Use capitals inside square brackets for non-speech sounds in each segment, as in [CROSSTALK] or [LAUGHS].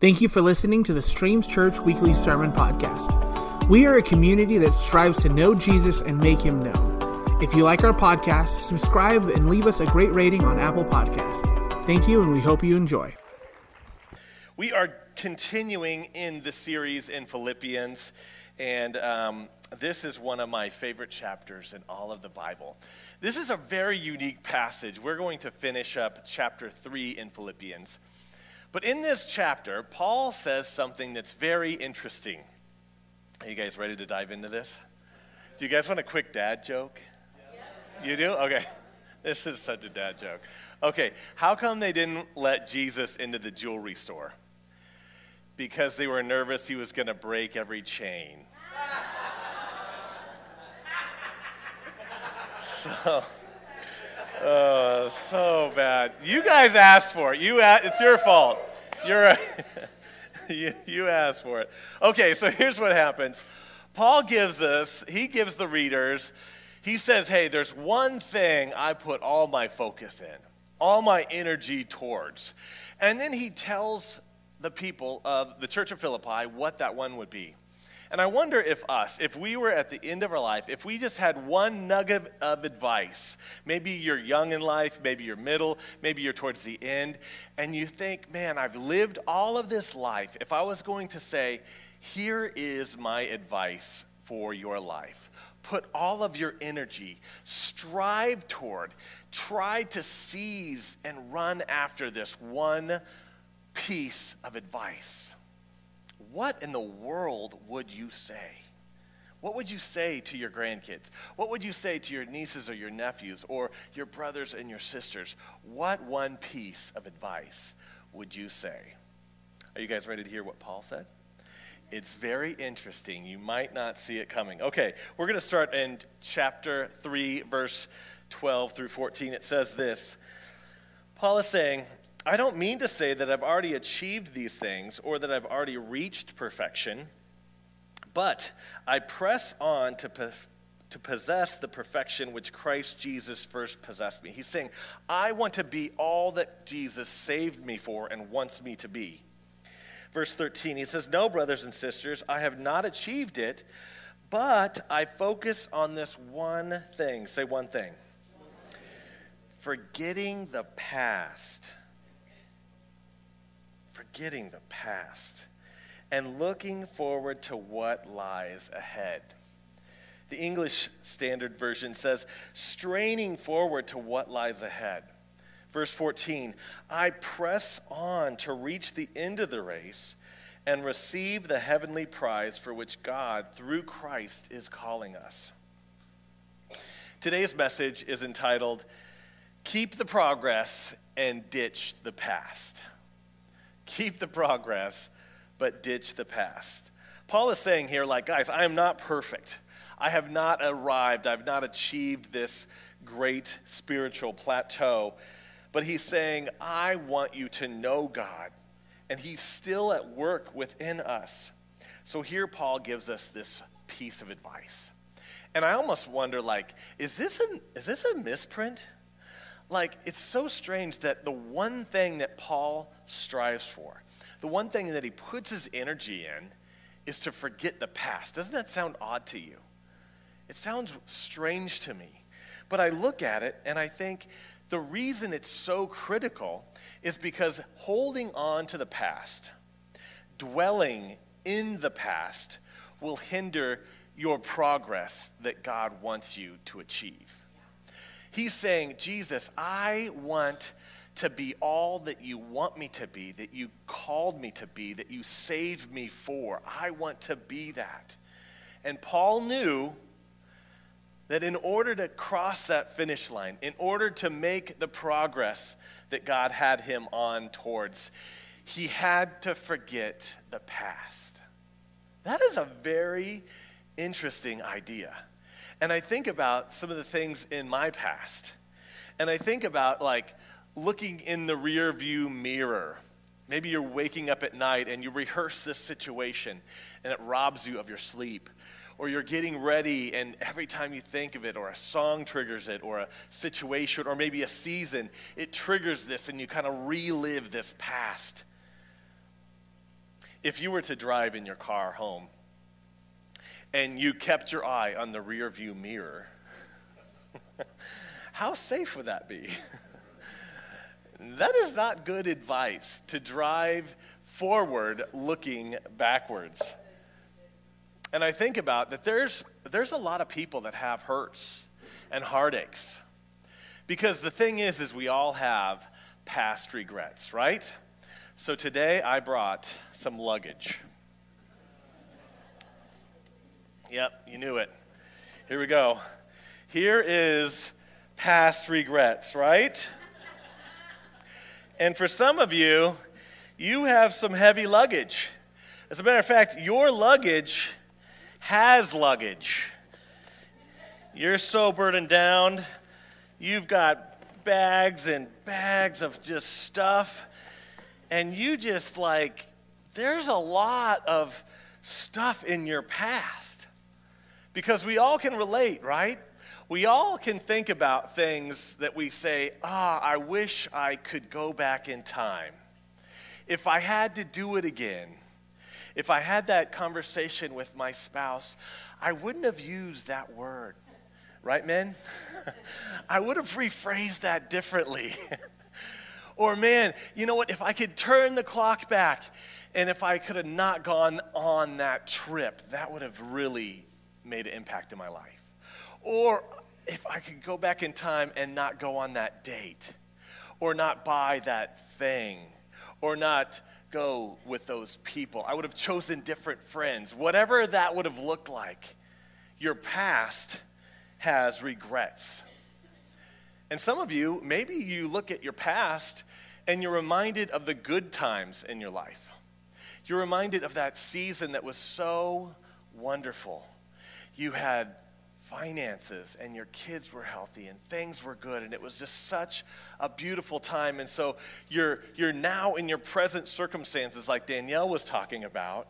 Thank you for listening to the Streams Church Weekly Sermon Podcast. We are a community that strives to know Jesus and make him known. If you like our podcast, subscribe and leave us a great rating on Apple Podcast. Thank you, and we hope you enjoy. We are continuing in the series in Philippians, and um, this is one of my favorite chapters in all of the Bible. This is a very unique passage. We're going to finish up chapter 3 in Philippians. But in this chapter, Paul says something that's very interesting. Are you guys ready to dive into this? Do you guys want a quick dad joke? You do? Okay. This is such a dad joke. Okay, how come they didn't let Jesus into the jewelry store? Because they were nervous he was going to break every chain. so, oh, so bad. You guys asked for it. You, it's your fault. You're, [LAUGHS] you, you asked for it. Okay, so here's what happens. Paul gives us, he gives the readers, he says, hey, there's one thing I put all my focus in, all my energy towards. And then he tells the people of the church of Philippi what that one would be. And I wonder if us, if we were at the end of our life, if we just had one nugget of advice, maybe you're young in life, maybe you're middle, maybe you're towards the end, and you think, man, I've lived all of this life. If I was going to say, here is my advice for your life, put all of your energy, strive toward, try to seize and run after this one piece of advice what in the world would you say? What would you say to your grandkids? What would you say to your nieces or your nephews or your brothers and your sisters? What one piece of advice would you say? Are you guys ready to hear what Paul said? It's very interesting. You might not see it coming. Okay, we're going to start in chapter 3, verse 12 through 14. It says this Paul is saying, I don't mean to say that I've already achieved these things or that I've already reached perfection, but I press on to, po- to possess the perfection which Christ Jesus first possessed me. He's saying, I want to be all that Jesus saved me for and wants me to be. Verse 13, he says, No, brothers and sisters, I have not achieved it, but I focus on this one thing. Say one thing. Forgetting the past forgetting the past and looking forward to what lies ahead. The English Standard Version says, straining forward to what lies ahead. Verse 14, I press on to reach the end of the race and receive the heavenly prize for which God, through Christ, is calling us. Today's message is entitled, Keep the Progress and Ditch the Past. Keep the progress, but ditch the past. Paul is saying here, like, guys, I am not perfect. I have not arrived. I've not achieved this great spiritual plateau. But he's saying, I want you to know God. And he's still at work within us. So here Paul gives us this piece of advice. And I almost wonder, like, is this, an, is this a misprint? Like, it's so strange that the one thing that Paul strives for, the one thing that he puts his energy in, is to forget the past. Doesn't that sound odd to you? It sounds strange to me. But I look at it and I think the reason it's so critical is because holding on to the past, dwelling in the past, will hinder your progress that God wants you to achieve. He's saying, Jesus, I want to be all that you want me to be, that you called me to be, that you saved me for. I want to be that. And Paul knew that in order to cross that finish line, in order to make the progress that God had him on towards, he had to forget the past. That is a very interesting idea. And I think about some of the things in my past. And I think about like looking in the rear view mirror. Maybe you're waking up at night and you rehearse this situation and it robs you of your sleep. Or you're getting ready and every time you think of it, or a song triggers it, or a situation, or maybe a season, it triggers this and you kind of relive this past. if you were to drive in your car home and you kept your eye on the rear view mirror, [LAUGHS] how safe would that be? that is not good advice to drive forward looking backwards. And I think about that there's, there's a lot of people that have hurts and heartaches. Because the thing is, is we all have past regrets, right? So today I brought some luggage. Yep, you knew it. Here we go. Here is past regrets, right? And for some of you, you have some heavy luggage. As a matter of fact, your luggage has luggage. You're so burdened down. You've got bags and bags of just stuff. And you just like, there's a lot of stuff in your past. Because we all can relate, right? We all can think about things that we say, ah, oh, I wish I could go back in time. If I had to do it again, if I had that conversation with my spouse, I wouldn't have used that word. Right, men? [LAUGHS] I would have rephrased that differently. [LAUGHS] or, man, you know what? If I could turn the clock back and if I could have not gone on that trip, that would have really made an impact in my life. Or if I could go back in time and not go on that date, or not buy that thing, or not go with those people. I would have chosen different friends. Whatever that would have looked like, your past has regrets. And some of you, maybe you look at your past and you're reminded of the good times in your life. You're reminded of that season that was so wonderful. You had finances and your kids were healthy and things were good and it was just such a beautiful time. And so you're you're now in your present circumstances like Danielle was talking about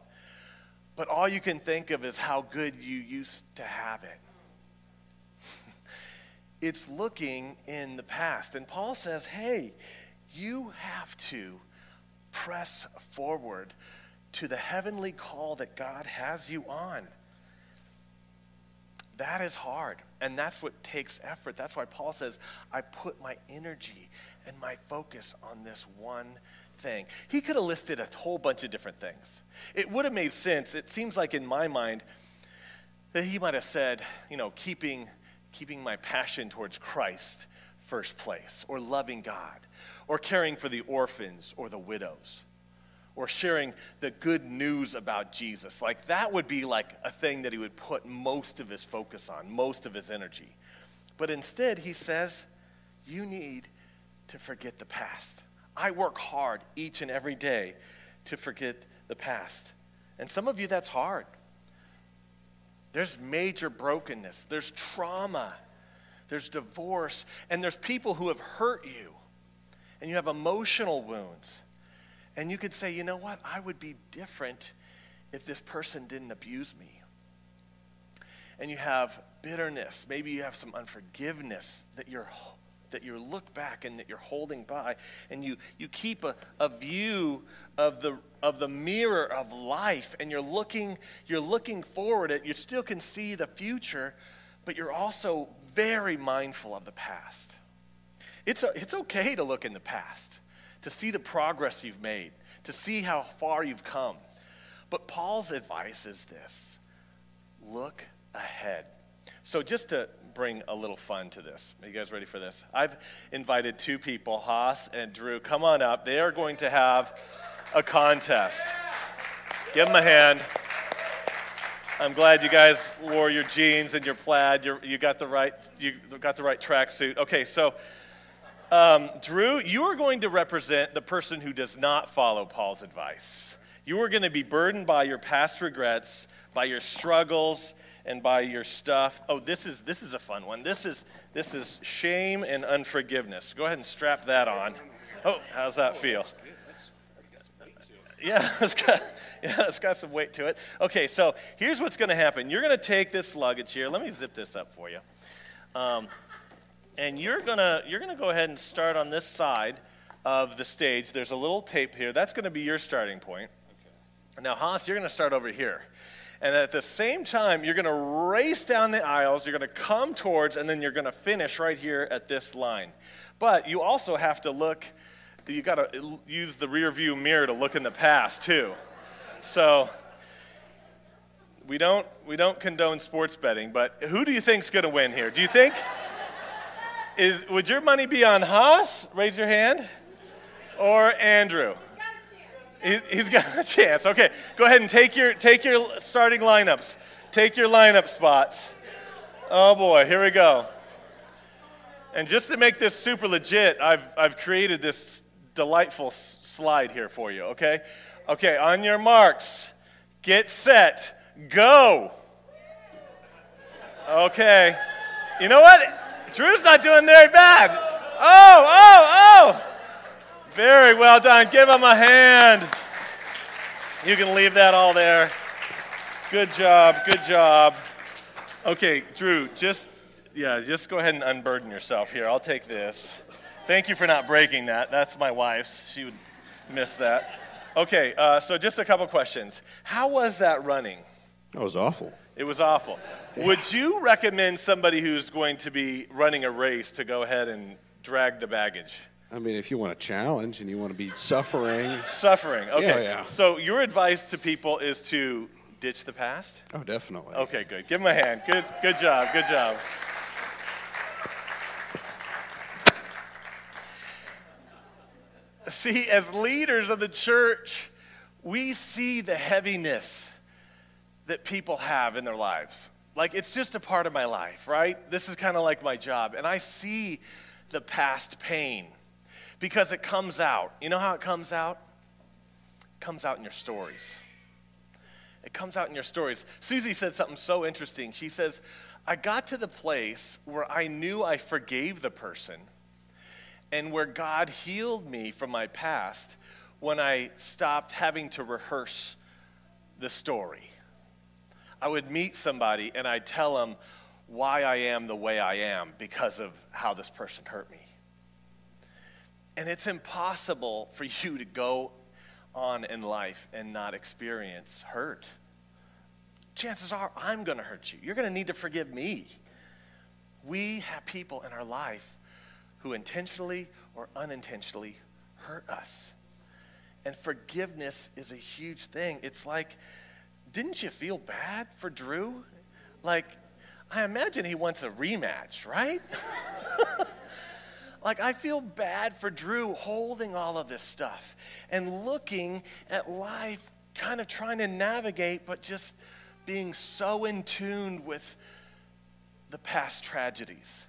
but all you can think of is how good you used to have it. [LAUGHS] It's looking in the past. And Paul says hey you have to press forward to the heavenly call that God has you on that is hard. And that's what takes effort. That's why Paul says, I put my energy and my focus on this one thing. He could have listed a whole bunch of different things. It would have made sense. It seems like in my mind that he might have said, you know, keeping, keeping my passion towards Christ first place, or loving God, or caring for the orphans or the widows or sharing the good news about Jesus. Like that would be like a thing that he would put most of his focus on, most of his energy. But instead, he says, You need to forget the past. I work hard each and every day to forget the past. And some of you, that's hard. There's major brokenness, there's trauma, there's divorce, and there's people who have hurt you, and you have emotional wounds. And you could say, you know what? I would be different if this person didn't abuse me. And you have bitterness. Maybe you have some unforgiveness that you're that you look back and that you're holding by and you, you keep a, a view of the, of the mirror of life and you're looking you're looking forward at you still can see the future but you're also very mindful of the past it's, a, it's okay to look in the past to see the progress you've made, to see how far you've come. But Paul's advice is this look ahead. So, just to bring a little fun to this, are you guys ready for this? I've invited two people, Haas and Drew. Come on up. They are going to have a contest. Give them a hand. I'm glad you guys wore your jeans and your plaid. You're, you got the right you got the right tracksuit. Okay, so um, Drew, you are going to represent the person who does not follow Paul's advice. You are going to be burdened by your past regrets, by your struggles, and by your stuff. Oh, this is this is a fun one. This is this is shame and unforgiveness. Go ahead and strap that on. Oh, how's that feel? Yeah, [LAUGHS] it's got, yeah, it's got some weight to it. Okay, so here's what's going to happen. You're going to take this luggage here. Let me zip this up for you. Um, and you're gonna you're gonna go ahead and start on this side of the stage. There's a little tape here. That's gonna be your starting point. Now, Haas, you're going to start over here. And at the same time, you're going to race down the aisles, you're going to come towards, and then you're going to finish right here at this line. But you also have to look, you got to use the rear view mirror to look in the past, too. So we don't, we don't condone sports betting, but who do you think's going to win here? Do you think? Is, would your money be on Haas? Raise your hand. Or Andrew? He's got he, [LAUGHS] he's got a chance. Okay, go ahead and take your, take your starting lineups. Take your lineup spots. Oh boy, here we go. And just to make this super legit, I've, I've created this delightful slide here for you, okay? Okay, on your marks, get set, go. Okay. You know what? Drew's not doing very bad. Oh, oh, oh. Very well done. Give him a hand. You can leave that all there. Good job. Good job. Okay, Drew, just yeah, just go ahead and unburden yourself here. I'll take this. Thank you for not breaking that. That's my wife's. She would miss that. Okay, uh, so just a couple questions. How was that running? That was awful. It was awful. Would you recommend somebody who's going to be running a race to go ahead and drag the baggage? I mean, if you want a challenge and you want to be suffering. Suffering, okay. Yeah, yeah. So your advice to people is to ditch the past? Oh, definitely. Okay, good. Give him a hand. Good, good job, good job. See, as leaders of the church, we see the heaviness that people have in their lives. Like, it's just a part of my life, right? This is kind of like my job. And I see the past pain because it comes out. You know how it comes out? It comes out in your stories. It comes out in your stories. Susie said something so interesting. She says, I got to the place where I knew I forgave the person and where God healed me from my past when I stopped having to rehearse the story. I would meet somebody and I'd tell them why I am the way I am because of how this person hurt me. And it's impossible for [LAUGHS] you to go on in life and not experience hurt. Chances are I'm going to hurt you. You're going to need to forgive me. We have people in our life who intentionally or unintentionally hurt us. And forgiveness is a huge thing. It's like, didn't you feel bad for Drew? Like, I imagine he wants a rematch, right? [LAUGHS] like, I feel bad for Drew holding all of this stuff and looking at life, kind of trying to navigate, but just being so in tune with the past tragedies.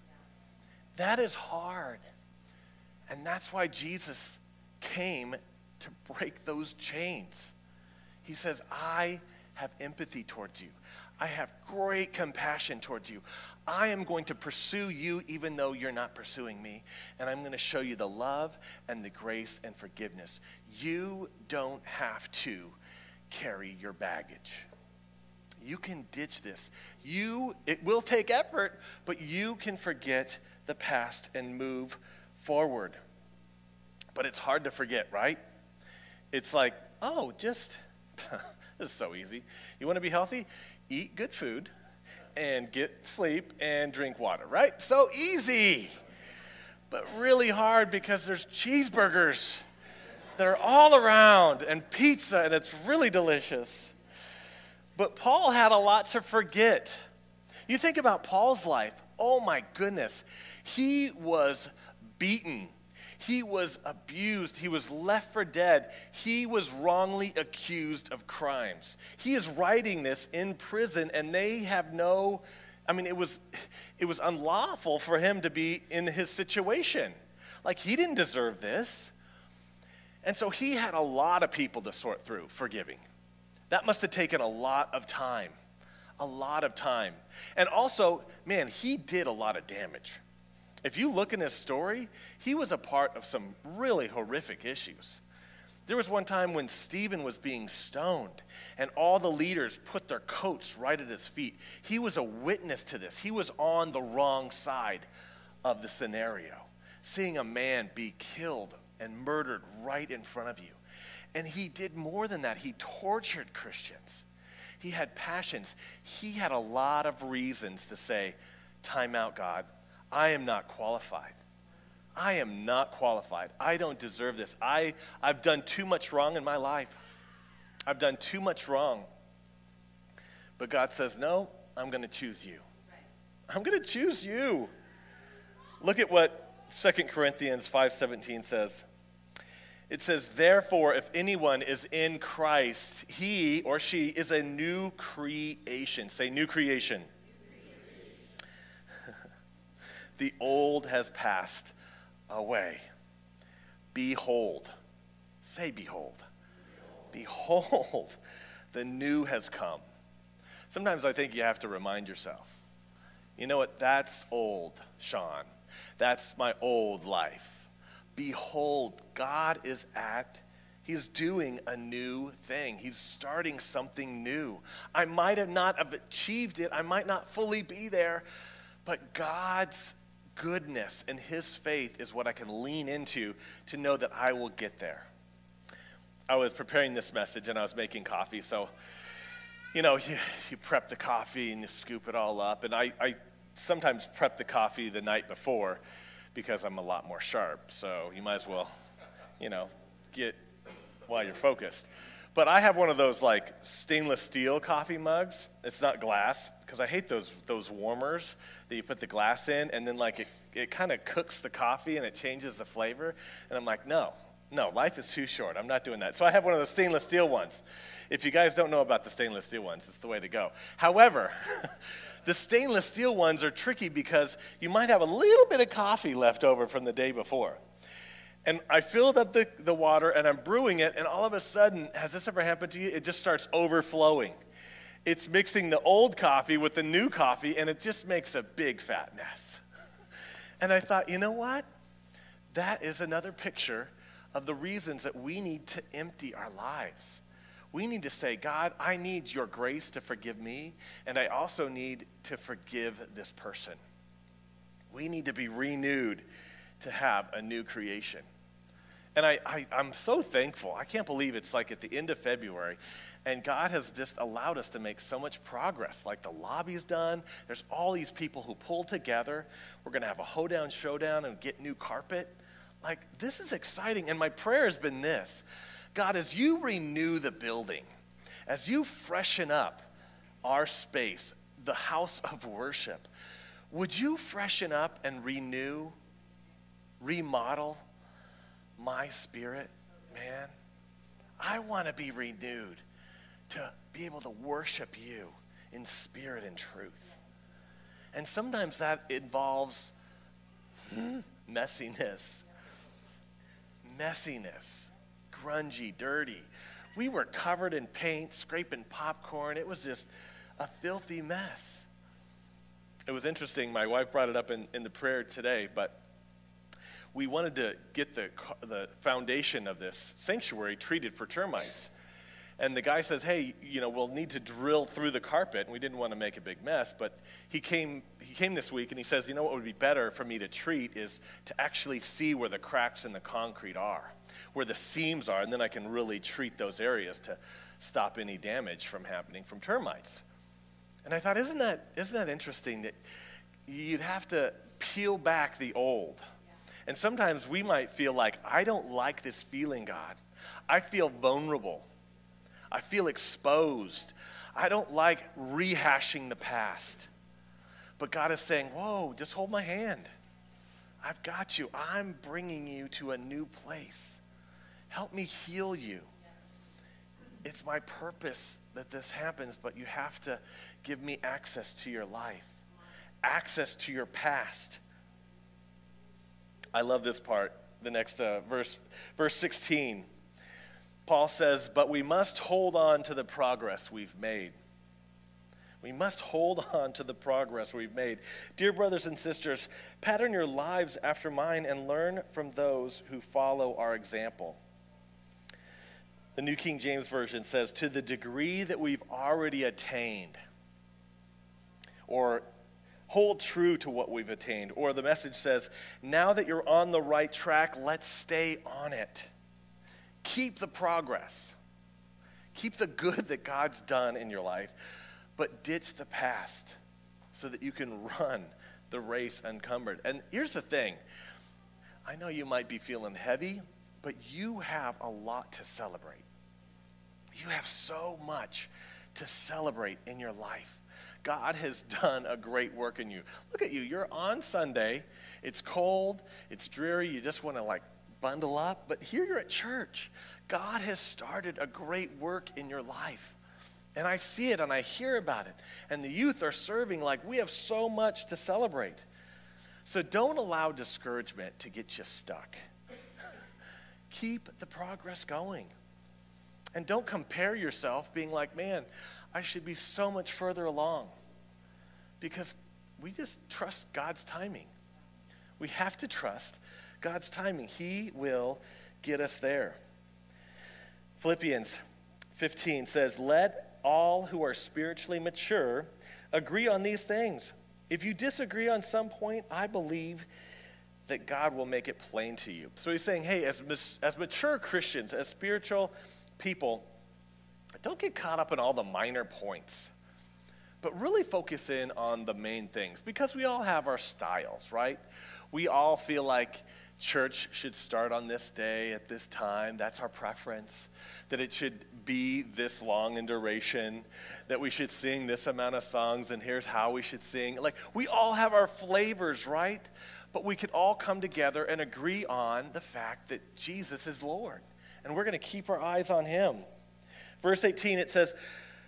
That is hard. And that's why Jesus came to break those chains. He says, I have empathy towards you. I have great compassion towards you. I am going to pursue you even though you're not pursuing me. And I'm going to show you the love and the grace and forgiveness. You don't have to carry your baggage. You can ditch this. You, it will take effort, but you can forget the past and move forward. But it's hard to forget, right? It's like, oh, just, [LAUGHS] [LAUGHS] is so easy. You want to be healthy? Eat good food and get sleep and drink water, right? So easy. But really hard because there's cheeseburgers that are all around and pizza, and it's really delicious. But Paul had a lot to forget. You think about Paul's life, oh my goodness. He was beaten. He was abused. He was left for dead. He was wrongly accused of crimes. He is writing this in prison, and they have no, I mean, it was, it was unlawful for him to be in his situation. Like, he didn't deserve this. And so he had a lot of people to sort through forgiving. That must have taken a lot of time. A lot of time. And also, man, he did a lot of damage. If you look in his story, he was a part of some really horrific issues. There was one time when Stephen was being stoned, and all the leaders put their coats right at his feet. He was a witness to this. He was on the wrong side of the scenario, seeing a man be killed and murdered right in front of you. And he did more than that. He tortured Christians. He had passions. He had a lot of reasons to say, Time out, God. I am not qualified. I am not qualified. I don't deserve this. I, I've done too much wrong in my life. I've done too much wrong. But God says, No, I'm going to choose you. I'm going to choose you. Look at what 2 Corinthians 5:17 says. It says, "Therefore, if anyone is in Christ, he or she is a new creation." Say new creation. The old has passed away. Behold. Say behold. Behold. behold, the new has come. Sometimes I think you have to remind yourself. You know what? That's old, Shawn. That's my old life. Behold, God is at, He's doing a new thing. He's starting something new. I might have not have achieved it, I might not fully be there, but God's goodness and His faith is what I can lean into to know that I will get there. I was preparing this message and I was making coffee, so you know, [LAUGHS] you, you prep the coffee and you scoop it all up. And I, I sometimes prep the coffee the night before because I'm a lot more sharp. So you might as well, you know, get while you're focused. But I have one of those like stainless steel coffee mugs. It's not glass because I hate those those warmers that you put the glass in and then like it, it kind of cooks the coffee and it changes the flavor. And I'm like, no, no, life is too short. I'm not doing that. So I have one of those stainless steel ones. If you guys don't know about the stainless steel ones, it's the way to go. However, [LAUGHS] The stainless steel ones are tricky because you might have a little bit of coffee left over from the day before. And I filled up the, the water and I'm brewing it, and all of a sudden, has this ever happened to you? It just starts overflowing. It's mixing the old coffee with the new coffee, and it just makes a big fat mess. [LAUGHS] And I thought, you know what? That is another picture of the reasons that we need to empty our lives we need to say, God, I need your grace to forgive me, and I also need to forgive this person. We need to be renewed to have a new creation. And I, I, am so thankful. I can't believe it's like at the end of February, and God has just allowed us to make so much progress. Like the lobby's done, there's all these people who pull together. We're going to have a hoedown showdown and get new carpet. Like, this is exciting. And my prayer has been this God, as you renew the building, as you freshen up our space, the house of worship, would you freshen up and renew, remodel my spirit, man? I want to be renewed to be able to worship you in spirit and truth. And sometimes that involves [LAUGHS] messiness. Messiness grungy, dirty. We were covered in paint, scraping popcorn. It was just a filthy mess. It was interesting. My wife brought it up in, in the prayer today, but we wanted to get the, the foundation of this sanctuary treated for termites. And the guy says, hey, you know, we'll need to drill through the carpet. And we didn't want to make a big mess. But he came, he came this week and he says, you know what would be better for me to treat is to actually see where the cracks in the concrete are, where the seams are. And then I can really treat those areas to stop any damage from happening from termites. And I thought, isn't that, isn't that interesting that you'd have to peel back the old? And sometimes we might feel like, I don't like this feeling, God. I feel vulnerable. I feel exposed. I don't like rehashing the past. But God is saying, Whoa, just hold my hand. I've got you. I'm bringing you to a new place. Help me heal you. It's my purpose that this happens, but you have to give me access to your life, access to your past. I love this part, the next uh, verse, verse 16. Paul says, but we must hold on to the progress we've made. We must hold [LAUGHS] on to the progress we've made. Dear brothers and sisters, pattern your lives after mine and learn from those who follow our example. The New King James Version says, to the degree that we've already attained, or hold true to what we've attained. Or the message says, now that you're on the right track, let's stay on it Keep the progress. Keep the good that God's done in your life, but ditch the past so that you can run the race uncumbered. And here's the thing I know you might be feeling heavy, but you have a lot to celebrate. You have so much to celebrate in your life. God has done a great work in you. Look at you. You're on Sunday. It's cold, it's dreary. You just want to like bundle up. But here you're at church. God has started a great work in your life. And I see it and I hear about it. And the youth are serving like we have so much to celebrate. So don't allow discouragement to get you stuck. [LAUGHS] Keep the progress going. And don't compare yourself being like, man, I should be so much further along. Because we just trust God's timing. We have to trust God's timing. He will get us there. Philippians 15 says, Let all who are spiritually mature agree on these things. If you disagree on some point, I believe that God will make it plain to you. So he's saying, hey, as, as mature Christians, as spiritual people, don't get caught up in all the minor points, but really focus in on the main things because we all have our styles, right? We all feel like church should start on this day at this time. That's our preference. That it should be this long in duration. That we should sing this amount of songs, and here's how we should sing. Like, we all have our flavors, right? But we could all come together and agree on the fact that Jesus is Lord. And we're going to keep our eyes on him. Verse 18, it says,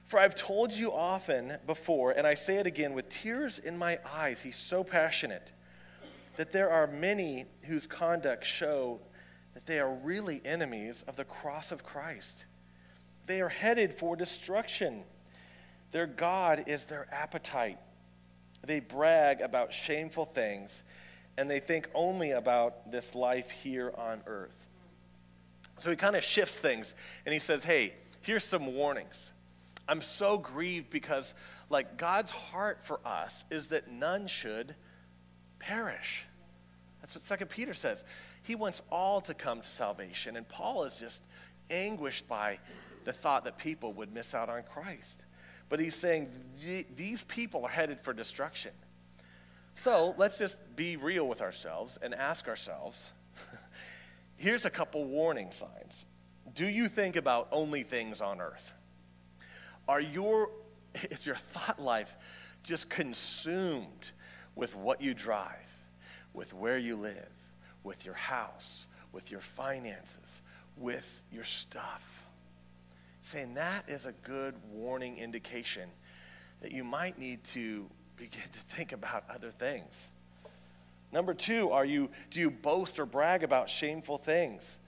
For I've told you often before, and I say it again with tears in my eyes. He's so passionate that there are many whose conduct show that they are really enemies of the cross of Christ. They are headed for destruction. Their God is their appetite. They brag about shameful things, and they think only about this life here on earth. So he kind of shifts things, and he says, Hey, here's some warnings. I'm so grieved because, like, God's heart for us is that none should perish. That's what Second Peter says. He wants all to come to salvation. And Paul is just anguished by the thought that people would miss out on Christ. But he's saying these people are headed for destruction. So let's just be real with ourselves and ask ourselves here's a couple warning signs. Do you think about only things on earth? Are your, [LAUGHS] is your thought life just consumed with what you drive? with where you live, with your house, with your finances, with your stuff. Saying that is a good warning indication that you might need to begin to think about other things. Number two, are you, do you boast or brag about shameful things?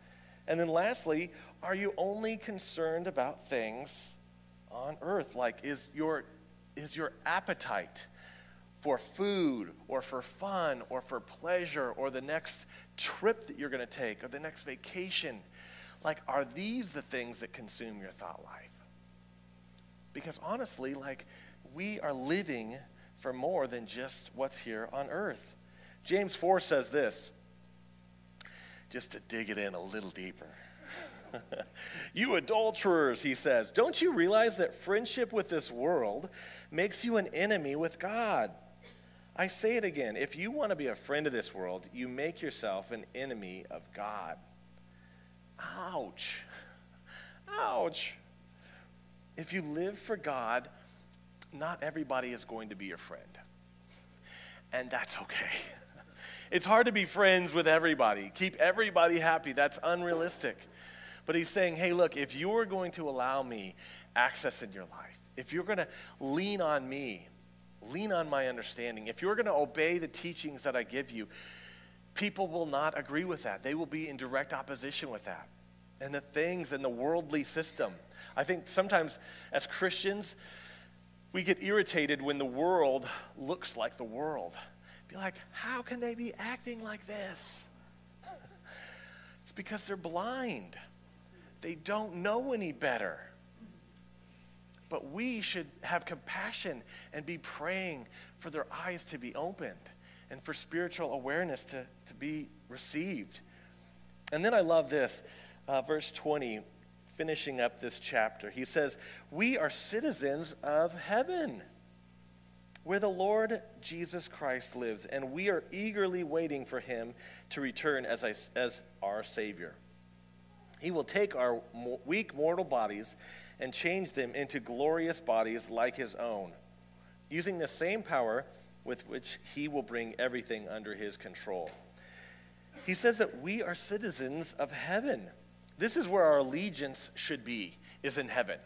And then lastly, are you only concerned about things on earth? Like, is your, is your appetite for food or for fun or for pleasure or the next trip that you're going to take or the next vacation? Like, are these the things that consume your thought life? Because honestly, like, we are living for more than just what's here on earth. James 4 says this, just to dig it in a little deeper. [LAUGHS] you adulterers, he says, don't you realize that friendship with this world makes you an enemy with God? I say it again if you want to be a friend of this world, you make yourself an enemy of God. Ouch. [LAUGHS] Ouch. If you live for God, not everybody is going to be your friend. And that's okay. [LAUGHS] It's hard to be friends with everybody, keep everybody happy. That's unrealistic. But he's saying, hey, look, if you're going to allow me access in your life, if you're going to lean on me, lean on my understanding. If you're going to obey the teachings that I give you, people will not agree with that. They will be in direct opposition with that. And the things in the worldly system. I think sometimes as Christians, we get irritated when the world looks like the world. Be like, how can they be acting like this? it's because they're blind. They don't know any better. But we should have compassion and be praying for their eyes to be opened and for spiritual awareness to, to be received. And then I love this. uh, verse 20, finishing up this chapter. He says, We are citizens of heaven, where the Lord Jesus Christ lives, and we are eagerly waiting for him to return as, I, as our Savior. He will take our weak mortal bodies and change them into glorious bodies like his own, using the same power with which he will bring everything under his control. He says that we are citizens of heaven. This is where our allegiance should be, is in heaven.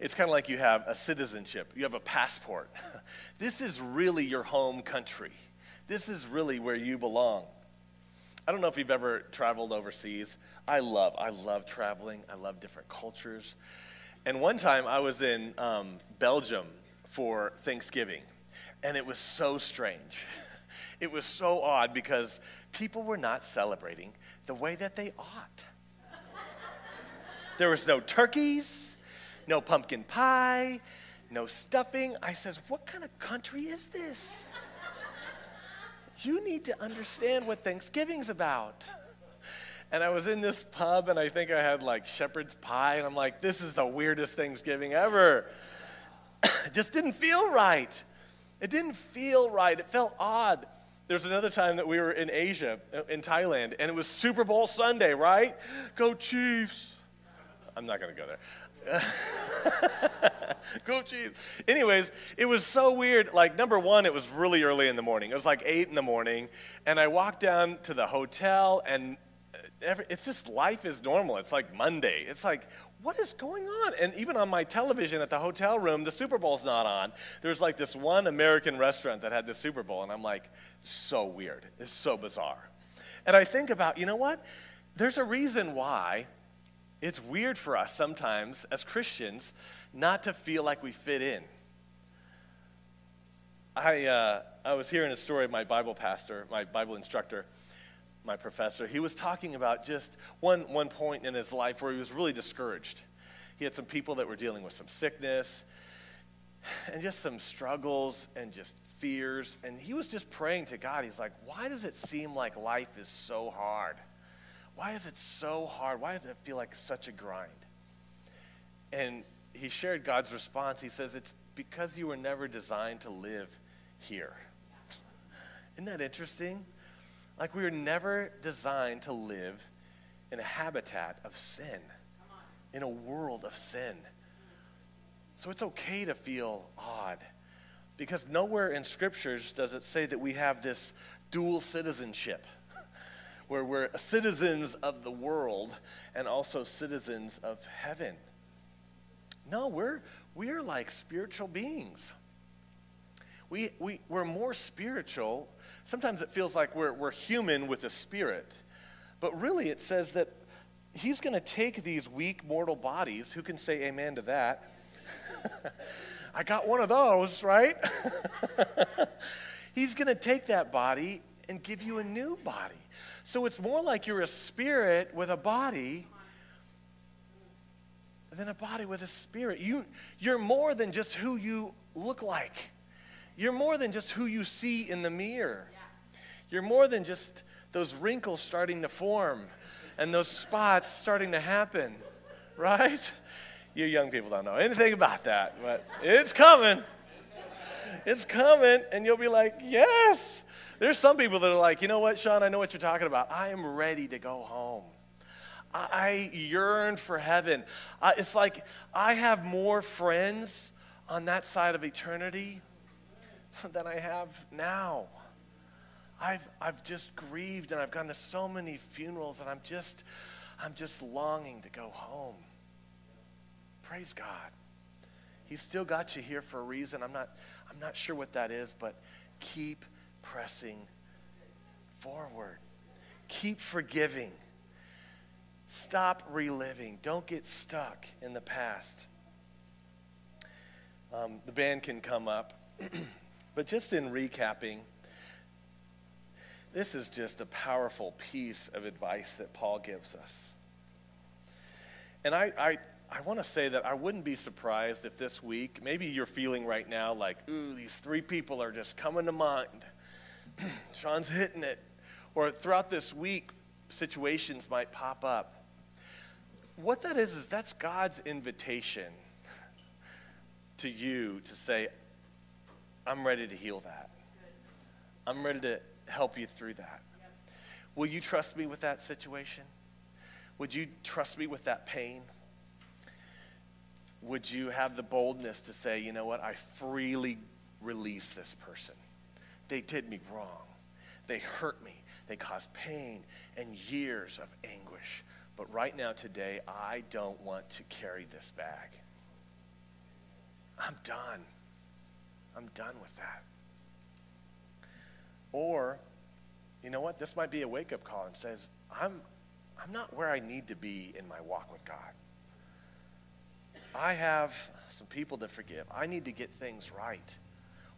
It's kind of like you have a citizenship, you have a passport. [LAUGHS] this is really your home country. This is really where you belong. I don't know if you've ever traveled overseas. I love, I love traveling. I love different cultures. And one time I was in um, Belgium for Thanksgiving, and it was so strange. [LAUGHS] It was so odd because people were not celebrating the way that they ought. There was no turkeys, no pumpkin pie, no stuffing. I says, "What kind of country is this?" You need to understand what Thanksgiving's about. And I was in this pub and I think I had like shepherd's pie and I'm like, this is the weirdest Thanksgiving ever. it [COUGHS] just didn't feel right. It didn't feel right. It felt odd. There's another time that we were in Asia, uh, in Thailand, and it was Super Bowl Sunday, right? Go Chiefs. I'm not going to go there. [LAUGHS] Go Chiefs. Anyways, it was so weird. Like, number one, it was really early in the morning. It was like 8 in the morning. And I walked down to the hotel, and uh, every, it's just life is normal. It's like Monday. It's like, what is going on? And even on my television at the hotel room, the Super Bowl's not on. There's like this one American restaurant that had the Super Bowl, and I'm like, so weird. It's so bizarre. And I think about, you know what? There's a reason why it's weird for us sometimes as Christians not to feel like we fit in. I, uh, I was hearing a story of my Bible pastor, my Bible instructor my professor, he was talking about just one, one point in his life where he was really discouraged. He had some people that were dealing with some sickness and just some struggles and just fears. And he was just praying to God. He's like, Why does it seem like life is so hard? Why is it so hard? Why does it feel like such a grind? And he shared God's response. He says, It's because you were never designed to live here. [LAUGHS] Isn't that interesting? Like we were never designed to live in a habitat of sin, in a world of sin. So it's okay to feel odd because nowhere in scriptures does it say that we have this dual citizenship where we're citizens of the world and also citizens of heaven. No, we're, we're like spiritual beings. We, we, we're more spiritual sometimes it feels like we're, we're human with a spirit. But really, it says that he's going to take these weak mortal bodies. Who can say amen to that? [LAUGHS] I got one of those, right? [LAUGHS] he's going to take that body and give you a new body. So it's more like you're a spirit with a body than a body with a spirit. You, you're more than just who you look like. You're more than just who you see in the mirror. You're more than just those wrinkles starting to form and those spots starting to happen, right? You young people don't know anything about that, but it's coming. It's coming, and you'll be like, yes. There's some people that are like, you know what, Shawn, I know what you're talking about. I am ready to go home. I yearn for heaven. It's like I have more friends on that side of eternity [LAUGHS] than I have now. I've, I've just grieved and I've gone to so many funerals and I'm just, I'm just longing to go home. Praise God. He's still got you here for a reason. I'm not, I'm not sure what that is, but keep pressing forward. Keep forgiving. Stop reliving. Don't get stuck in the past. Um, the band can come up. [CLEARS THROAT] but just in recapping, this is just a powerful piece of advice that Paul gives us. And I, I, I want to say that I wouldn't be surprised if this week, maybe you're feeling right now like, ooh, these three people are just coming to mind. [CLEARS THROAT] Shawn's hitting it. Or throughout this week, situations might pop up. What that is, is that's God's invitation to you to say, I'm ready to heal that. I'm ready to help you through that. Will you trust me with that situation? Would you trust me with that pain? Would you have the boldness to say, you know what, I freely release this person? They did me wrong. They hurt me. They caused pain and years of anguish. But right now, today, I don't want to carry this bag. I'm done. I'm done with that. Or, you know what? This might be a wake up call and says, I'm, I'm not where I need to be in my walk with God. I have some people to forgive. I need to get things right.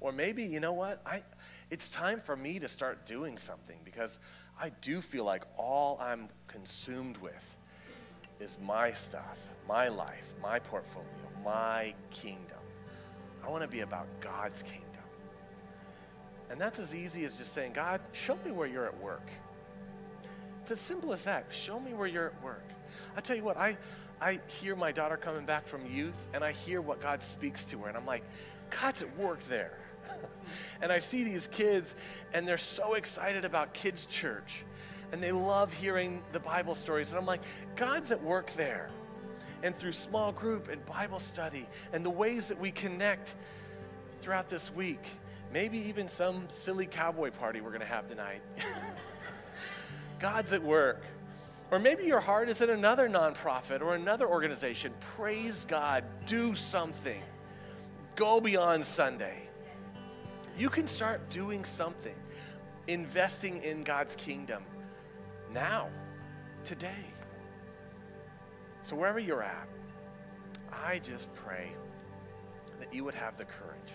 Or maybe, you know what? I, it's time for me to start doing something because I do feel like all I'm consumed with is my stuff, my life, my portfolio, my kingdom. I want to be about God's kingdom. And that's as easy as just saying, God, show me where you're at work. It's as simple as that. Show me where you're at work. I tell you what, I, I hear my daughter coming back from youth, and I hear what God speaks to her, and I'm like, God's at work there. [LAUGHS] and I see these kids, and they're so excited about kids' church, and they love hearing the Bible stories. And I'm like, God's at work there. And through small group and Bible study, and the ways that we connect throughout this week, maybe even some silly cowboy party we're going to have tonight. [LAUGHS] God's at work. Or maybe your heart is in another nonprofit or another organization. Praise God. Do something. Go beyond Sunday. You can start doing something, investing in God's kingdom now, today. So, wherever you're at, I just pray that you would have the courage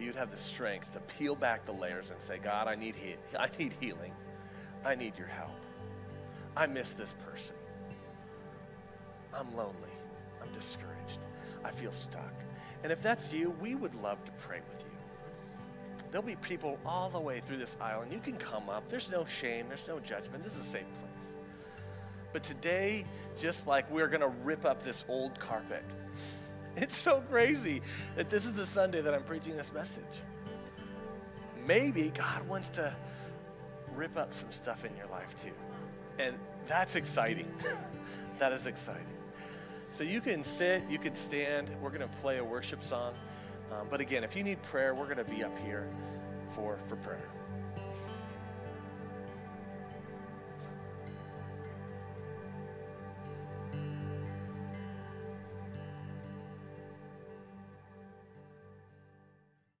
that you'd have the strength to peel back the layers and say, God, I need, he- I need healing. I need your help. I miss this person. I'm lonely. I'm discouraged. I feel stuck. And if that's you, we would love to pray with you. There'll be people all the way through this aisle, and you can come up. There's no shame, there's no judgment. This is a safe place. But today, just like we're going to rip up this old carpet, [LAUGHS] it's so crazy that this is the Sunday that I'm preaching this message. Maybe God wants to rip up some stuff in your life too. And that's exciting. [LAUGHS] that is exciting. So you can sit, you can stand. We're going to play a worship song. Um, but again, if you need prayer, we're going to be up here for, for prayer.